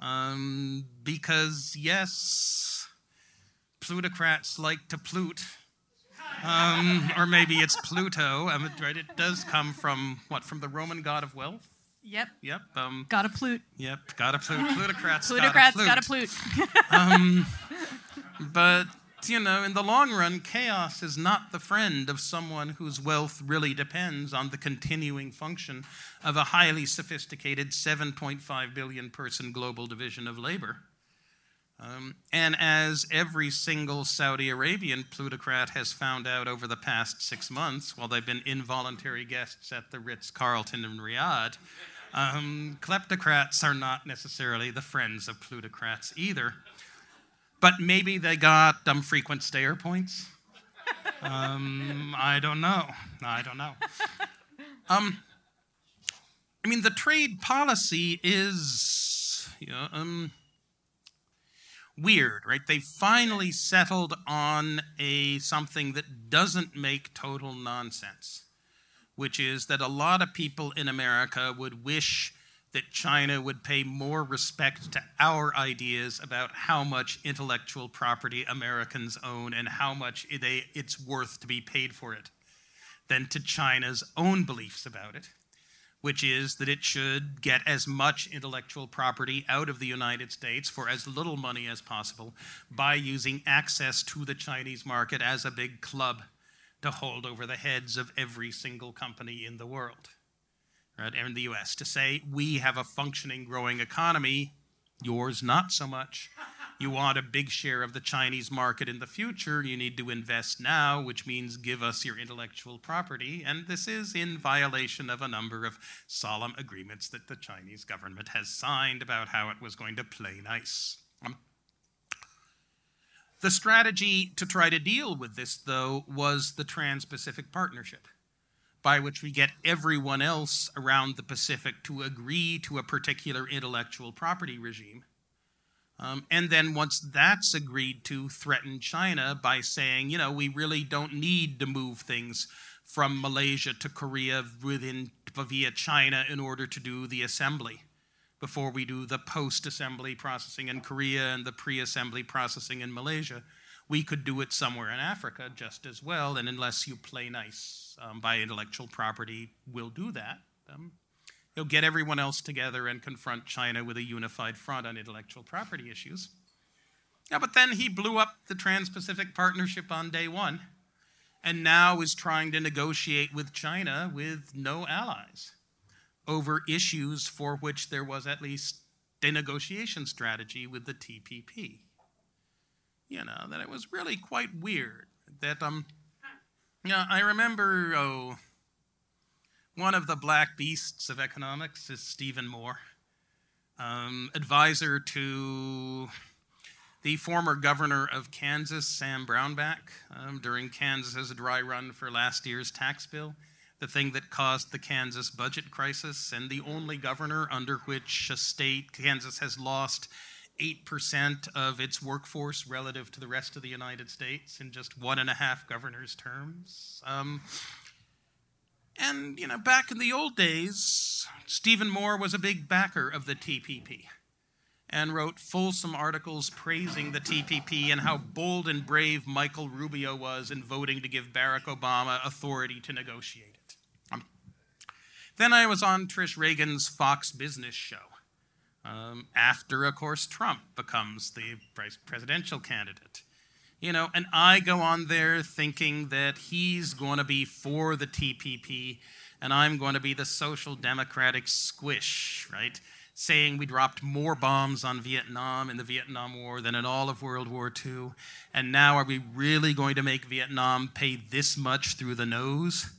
um, because yes, plutocrats like to plute um, or maybe it's Pluto. Um, right? It does come from what? From the Roman god of wealth. Yep. Yep. Um, Got a plute. yep. Got a plute. Plutocrats. Plutocrats got a got a plute. But you know, in the long run, chaos is not the friend of someone whose wealth really depends on the continuing function of a highly sophisticated 7.5 billion person global division of labor. Um, and as every single Saudi Arabian plutocrat has found out over the past six months, while they've been involuntary guests at the Ritz Carlton in Riyadh, um, kleptocrats are not necessarily the friends of plutocrats either. But maybe they got um, frequent stayer points. Um, I don't know. I don't know. Um, I mean, the trade policy is, um, weird, right? They finally settled on a something that doesn't make total nonsense, which is that a lot of people in America would wish that China would pay more respect to our ideas about how much intellectual property Americans own and how much they, it's worth to be paid for it than to China's own beliefs about it which is that it should get as much intellectual property out of the United States for as little money as possible by using access to the Chinese market as a big club to hold over the heads of every single company in the world, right? And the US, to say, we have a functioning, growing economy, yours not so much. You want a big share of the Chinese market in the future, you need to invest now, which means give us your intellectual property. And this is in violation of a number of solemn agreements that the Chinese government has signed about how it was going to play nice. Um, the strategy to try to deal with this, though, was the Trans Pacific Partnership. By which we get everyone else around the Pacific to agree to a particular intellectual property regime. Um, and then once that's agreed to, threaten China by saying, you know, we really don't need to move things from Malaysia to Korea within via China in order to do the assembly before we do the post-assembly processing in Korea and the pre-assembly processing in Malaysia. We could do it somewhere in Africa just as well, and unless you play nice um, by intellectual property, we'll do that. Um, He'll get everyone else together and confront China with a unified front on intellectual property issues. Yeah, but then he blew up the Trans Pacific Partnership on day one and now is trying to negotiate with China with no allies over issues for which there was at least a negotiation strategy with the TPP. You know, that it was really quite weird that, um, know, I remember, oh, one of the black beasts of economics is Stephen Moore, um, advisor to the former governor of Kansas, Sam Brownback, um, during Kansas's dry run for last year's tax bill, the thing that caused the Kansas budget crisis, and the only governor under which a state, Kansas, has lost 8% of its workforce relative to the rest of the United States in just one and a half governor's terms. Um, and, you know, back in the old days, Stephen Moore was a big backer of the TPP and wrote fulsome articles praising the TPP and how bold and brave Michael Rubio was in voting to give Barack Obama authority to negotiate it. Um, then I was on Trish Regan's Fox Business show. Um, after, of course, Trump becomes the vice presidential candidate. You know, and I go on there thinking that he's going to be for the TPP and I'm going to be the social democratic squish, right? Saying we dropped more bombs on Vietnam in the Vietnam War than in all of World War II. And now are we really going to make Vietnam pay this much through the nose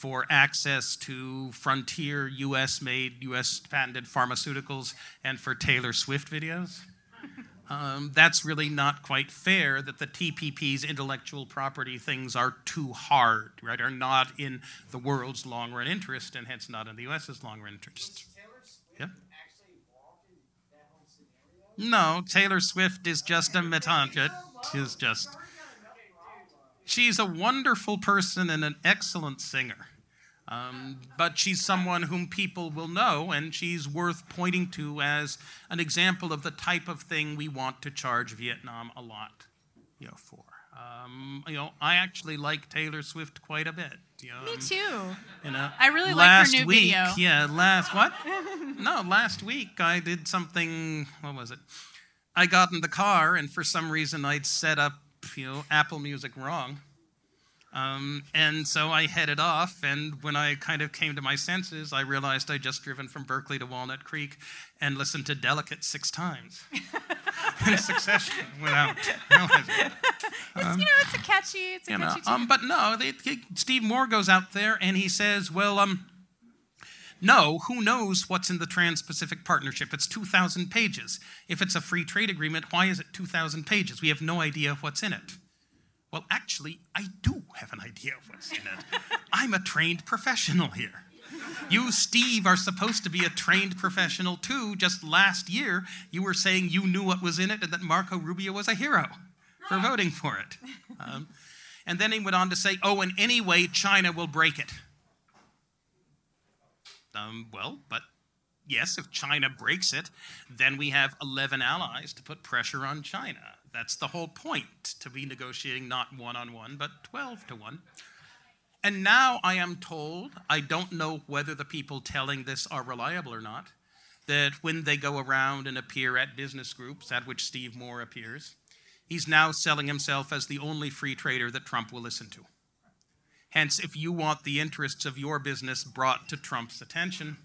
for access to frontier US made, US patented pharmaceuticals and for Taylor Swift videos? um, that's really not quite fair that the TPP's intellectual property things are too hard, right? Are not in the world's long run interest and hence not in the US's long run interest. Yeah. No, Taylor Swift is just a metanget. She's just. She's a wonderful person and an excellent singer. Um, but she's someone whom people will know, and she's worth pointing to as an example of the type of thing we want to charge Vietnam a lot, you know, for. Um, you know, I actually like Taylor Swift quite a bit. Know, Me too. You know, I really like her new week, video. Yeah, last what? no, last week I did something. What was it? I got in the car, and for some reason I'd set up, you know, Apple Music wrong. Um, and so I headed off, and when I kind of came to my senses, I realized I'd just driven from Berkeley to Walnut Creek and listened to Delicate six times in succession without realizing. Um, you know, it's a catchy, it's a you know, catchy um, but no, they, he, Steve Moore goes out there and he says, well, um, no, who knows what's in the Trans Pacific Partnership? It's 2,000 pages. If it's a free trade agreement, why is it 2,000 pages? We have no idea what's in it. Well, actually, I do have an idea of what's in it. I'm a trained professional here. You, Steve, are supposed to be a trained professional too. Just last year, you were saying you knew what was in it and that Marco Rubio was a hero for voting for it. Um, and then he went on to say, oh, and anyway, China will break it. Um, well, but yes, if China breaks it, then we have 11 allies to put pressure on China. That's the whole point to be negotiating not one on one, but 12 to 1. And now I am told, I don't know whether the people telling this are reliable or not, that when they go around and appear at business groups at which Steve Moore appears, he's now selling himself as the only free trader that Trump will listen to. Hence, if you want the interests of your business brought to Trump's attention,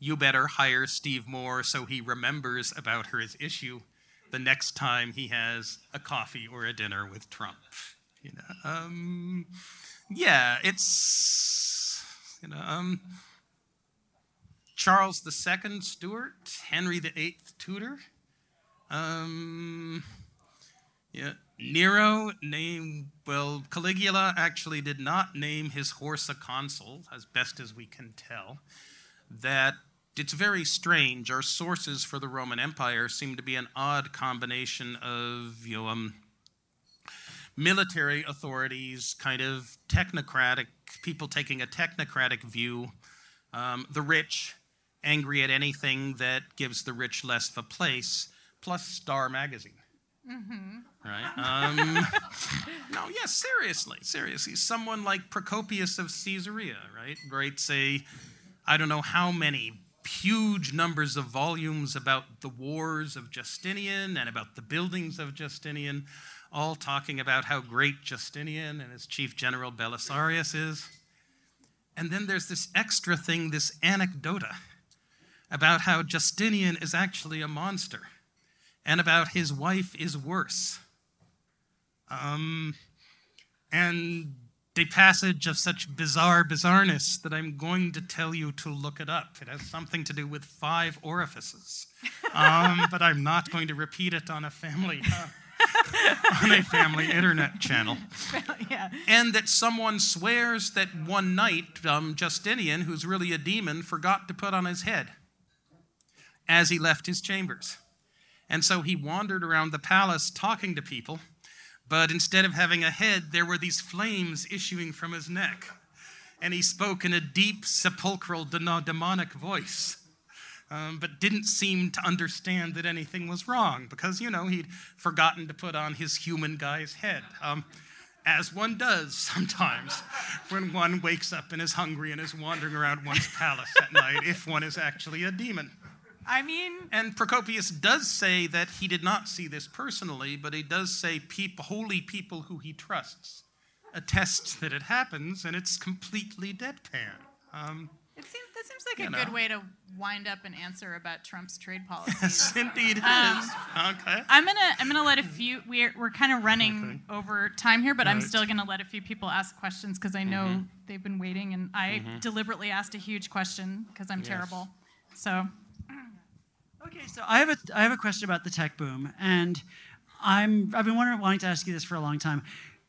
you better hire Steve Moore so he remembers about his issue the next time he has a coffee or a dinner with Trump. You know, um, yeah, it's you know, um, Charles II Stuart, Henry VIII Tudor. Um, yeah, Nero named, well, Caligula actually did not name his horse a consul, as best as we can tell. That it's very strange. Our sources for the Roman Empire seem to be an odd combination of, you know, um, military authorities, kind of technocratic, people taking a technocratic view, um, the rich angry at anything that gives the rich less of a place, plus Star Magazine. Mm-hmm. Right? Um, no, yes, seriously, seriously. Someone like Procopius of Caesarea, right, writes a, I don't know how many huge numbers of volumes about the wars of Justinian and about the buildings of Justinian, all talking about how great Justinian and his chief general Belisarius is. And then there's this extra thing, this anecdota about how Justinian is actually a monster and about his wife is worse. Um, and a passage of such bizarre bizarreness that I'm going to tell you to look it up. It has something to do with five orifices, um, but I'm not going to repeat it on a family. Uh, on a family internet channel. yeah. And that someone swears that one night um, Justinian, who's really a demon, forgot to put on his head as he left his chambers. And so he wandered around the palace talking to people, but instead of having a head, there were these flames issuing from his neck. And he spoke in a deep, sepulchral, demonic voice. Um, but didn't seem to understand that anything was wrong because, you know, he'd forgotten to put on his human guy's head. Um, as one does sometimes when one wakes up and is hungry and is wandering around one's palace at night, if one is actually a demon. I mean. And Procopius does say that he did not see this personally, but he does say people, holy people who he trusts attest that it happens, and it's completely deadpan. Um, it seems, that seems like a know. good way to wind up an answer about Trump's trade policies. Yes, indeed um, is. Okay. I'm gonna I'm gonna let a few. We're we're kind of running okay. over time here, but right. I'm still gonna let a few people ask questions because I know mm-hmm. they've been waiting, and I mm-hmm. deliberately asked a huge question because I'm yes. terrible. So Okay, so I have a I have a question about the tech boom, and I'm I've been wondering, wanting to ask you this for a long time.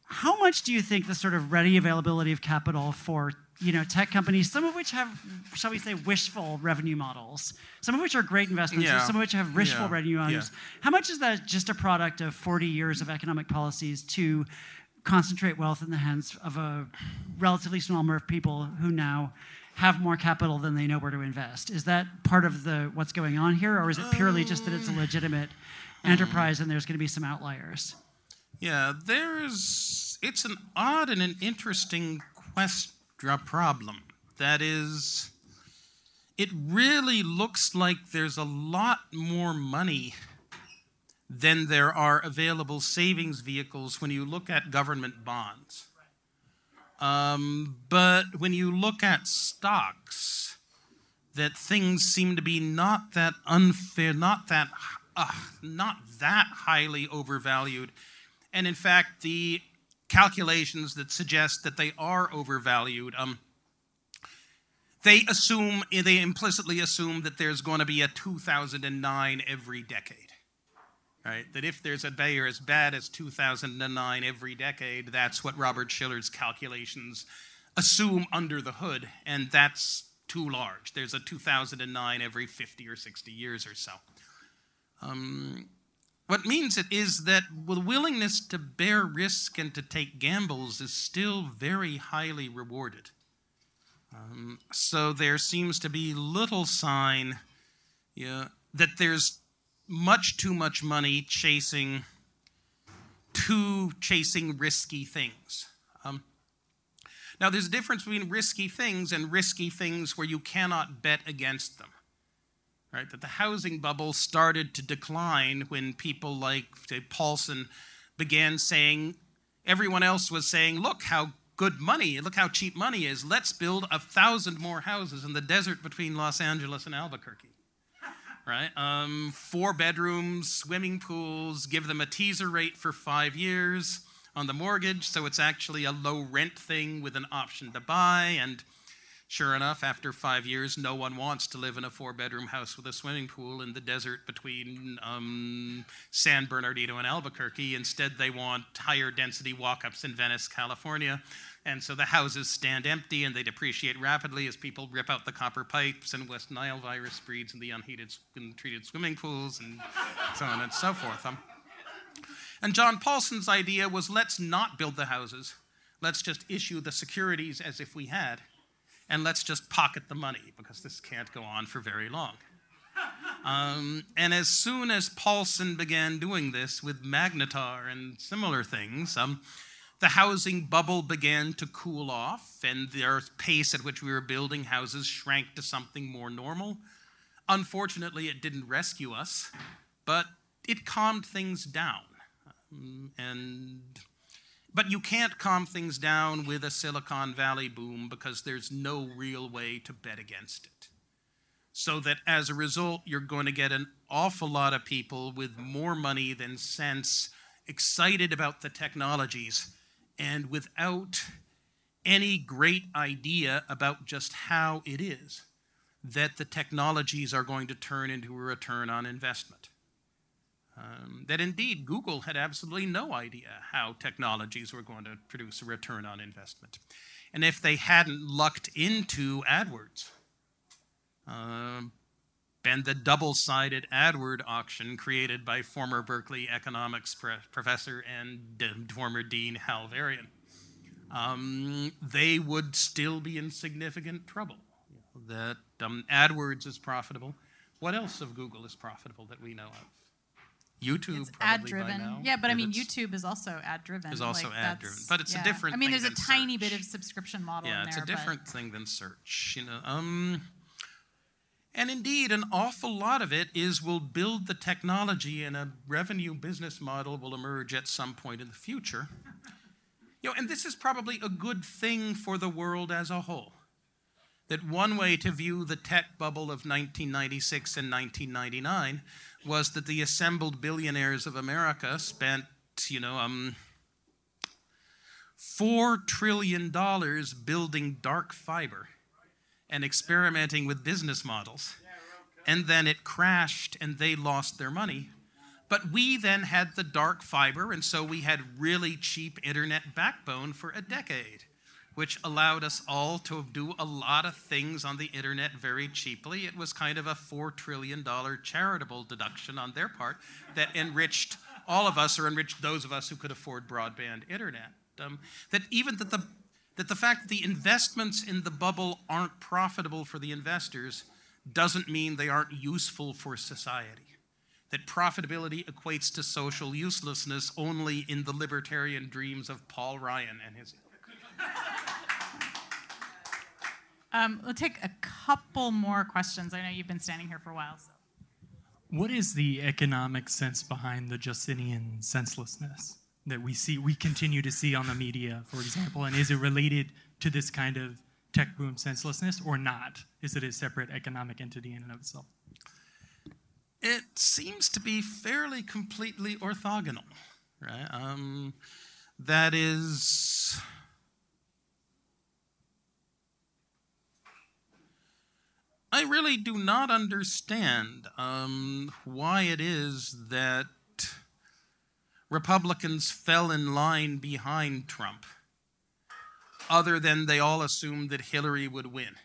How much do you think the sort of ready availability of capital for you know tech companies, some of which have, shall we say, wishful revenue models, some of which are great investments, yeah. some of which have wishful yeah. revenue models. Yeah. How much is that just a product of 40 years of economic policies to concentrate wealth in the hands of a relatively small number of people who now have more capital than they know where to invest. Is that part of the what's going on here, or is it purely just that it's a legitimate mm. enterprise and there's going to be some outliers? Yeah, there's. It's an odd and an interesting quest problem. That is, it really looks like there's a lot more money than there are available savings vehicles when you look at government bonds. Um, but when you look at stocks, that things seem to be not that unfair, not that, uh, not that highly overvalued, and in fact, the calculations that suggest that they are overvalued. Um, they assume, they implicitly assume that there's going to be a 2009 every decade right? That if there's a Bayer as bad as 2009 every decade, that's what Robert Shiller's calculations assume under the hood, and that's too large. There's a 2009 every 50 or 60 years or so. Um, what means it is that the willingness to bear risk and to take gambles is still very highly rewarded. Um, so there seems to be little sign yeah, that there's much too much money chasing too chasing risky things. Um, now, there's a difference between risky things and risky things where you cannot bet against them. Right? That the housing bubble started to decline when people like, say, Paulson began saying, everyone else was saying, look how good money, look how cheap money is. Let's build a thousand more houses in the desert between Los Angeles and Albuquerque right? Um, four bedrooms, swimming pools, give them a teaser rate for five years on the mortgage, so it's actually a low rent thing with an option to buy. And Sure enough, after five years, no one wants to live in a four bedroom house with a swimming pool in the desert between um, San Bernardino and Albuquerque. Instead, they want higher density walk ups in Venice, California. And so the houses stand empty and they depreciate rapidly as people rip out the copper pipes and West Nile virus breeds in the unheated, untreated swimming pools and so on and so forth. Um, and John Paulson's idea was let's not build the houses, let's just issue the securities as if we had and let's just pocket the money because this can't go on for very long. Um, and as soon as Paulson began doing this with Magnetar and similar things, um, the housing bubble began to cool off, and the pace at which we were building houses shrank to something more normal. Unfortunately, it didn't rescue us, but it calmed things down. Um, and but you can't calm things down with a Silicon Valley boom because there's no real way to bet against it. So that as a result, you're going to get an awful lot of people with more money than sense excited about the technologies and without any great idea about just how it is that the technologies are going to turn into a return on investment. Um, that indeed Google had absolutely no idea how technologies were going to produce a return on investment. And if they hadn't lucked into AdWords, um, and the double sided AdWord auction created by former Berkeley economics professor and former dean Hal Varian, um, they would still be in significant trouble. That um, AdWords is profitable. What else of Google is profitable that we know of? YouTube it's ad driven. Yeah, but I mean YouTube is also ad driven. Is also like ad driven, but it's yeah. a different. I mean, there's a tiny search. bit of subscription model. Yeah, it's there, a different thing than search. You know, um, and indeed, an awful lot of it is we'll build the technology, and a revenue business model will emerge at some point in the future. You know, and this is probably a good thing for the world as a whole. That one way to view the tech bubble of 1996 and 1999 was that the assembled billionaires of America spent, you know, um, four trillion dollars building dark fiber and experimenting with business models. And then it crashed and they lost their money. But we then had the dark fiber, and so we had really cheap internet backbone for a decade which allowed us all to do a lot of things on the internet very cheaply. It was kind of a $4 trillion charitable deduction on their part that enriched all of us or enriched those of us who could afford broadband internet. Um, that even that the, that the fact that the investments in the bubble aren't profitable for the investors doesn't mean they aren't useful for society. That profitability equates to social uselessness only in the libertarian dreams of Paul Ryan and his um, we'll take a couple more questions. I know you've been standing here for a while. So. What is the economic sense behind the Justinian senselessness that we see, we continue to see on the media, for example, and is it related to this kind of tech boom senselessness or not? Is it a separate economic entity in and of itself? It seems to be fairly completely orthogonal, right? Um, that is I really do not understand um, why it is that Republicans fell in line behind Trump, other than they all assumed that Hillary would win.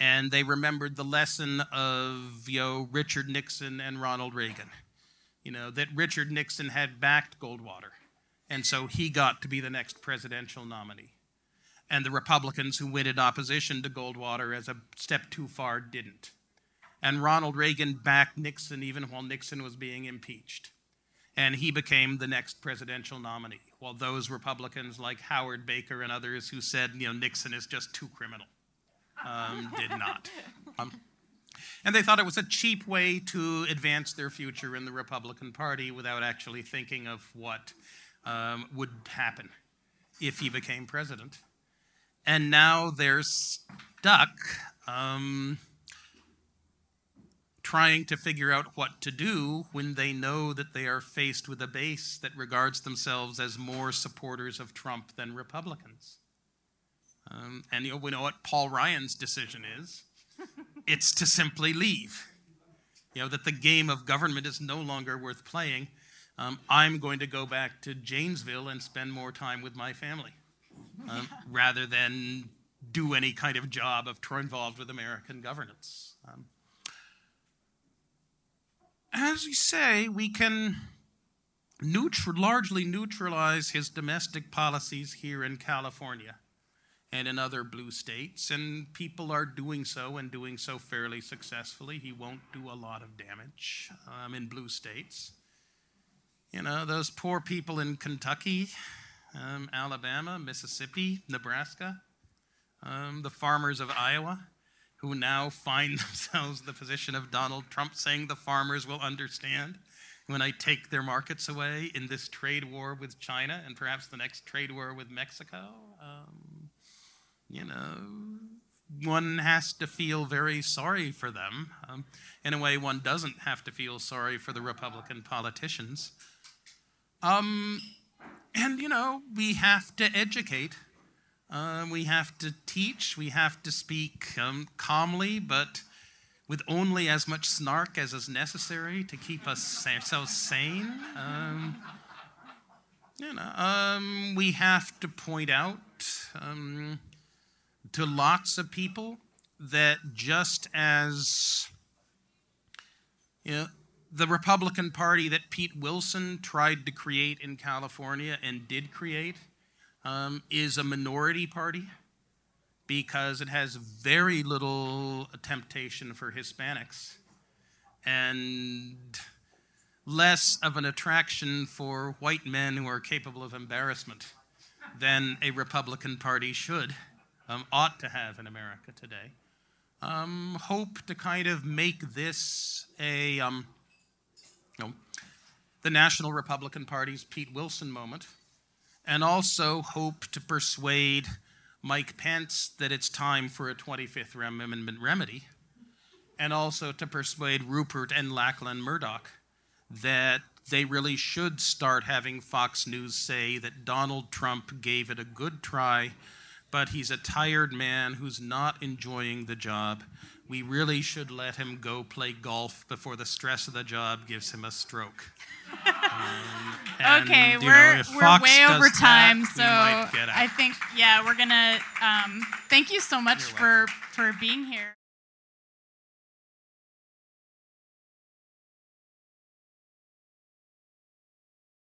And they remembered the lesson of you know, Richard Nixon and Ronald Reagan. You know, that Richard Nixon had backed Goldwater, and so he got to be the next presidential nominee and the Republicans who went in opposition to Goldwater as a step too far didn't. And Ronald Reagan backed Nixon even while Nixon was being impeached. And he became the next presidential nominee, while those Republicans like Howard Baker and others who said, you know, Nixon is just too criminal, um, did not. Um, and they thought it was a cheap way to advance their future in the Republican Party without actually thinking of what um, would happen if he became president and now they're stuck um, trying to figure out what to do when they know that they are faced with a base that regards themselves as more supporters of Trump than Republicans. Um, and you know, we know what Paul Ryan's decision is. it's to simply leave. You know, that the game of government is no longer worth playing. Um, I'm going to go back to Janesville and spend more time with my family um, rather than do any kind of job of involved with American governance. Um, as you say, we can largely neutralize his domestic policies here in California and in other blue states, and people are doing so and doing so fairly successfully. He won't do a lot of damage um, in blue states. You know, those poor people in Kentucky, um, Alabama, Mississippi, Nebraska, um, the farmers of Iowa, who now find themselves in the position of Donald Trump saying the farmers will understand when I take their markets away in this trade war with China and perhaps the next trade war with Mexico. Um, you know, one has to feel very sorry for them. Um, in a way, one doesn't have to feel sorry for the Republican politicians. Um, and, you know, we have to educate. Uh, we have to teach. We have to speak um, calmly, but with only as much snark as is necessary to keep us ourselves sane. Um, you know, um, we have to point out um, to lots of people that just as you know, the Republican Party that Pete Wilson tried to create in California and did create um, is a minority party because it has very little temptation for Hispanics and less of an attraction for white men who are capable of embarrassment than a Republican Party should, um, ought to have in America today. Um, hope to kind of make this a, um, know, the National Republican Party's Pete Wilson moment, and also hope to persuade Mike Pence that it's time for a 25th Amendment remedy, and also to persuade Rupert and Lachlan Murdoch that they really should start having Fox News say that Donald Trump gave it a good try, but he's a tired man who's not enjoying the job. We really should let him go play golf before the stress of the job gives him a stroke. Um, okay, we're know, we're way over time, that, so I think yeah, we're gonna um, thank you so much You're for for being here.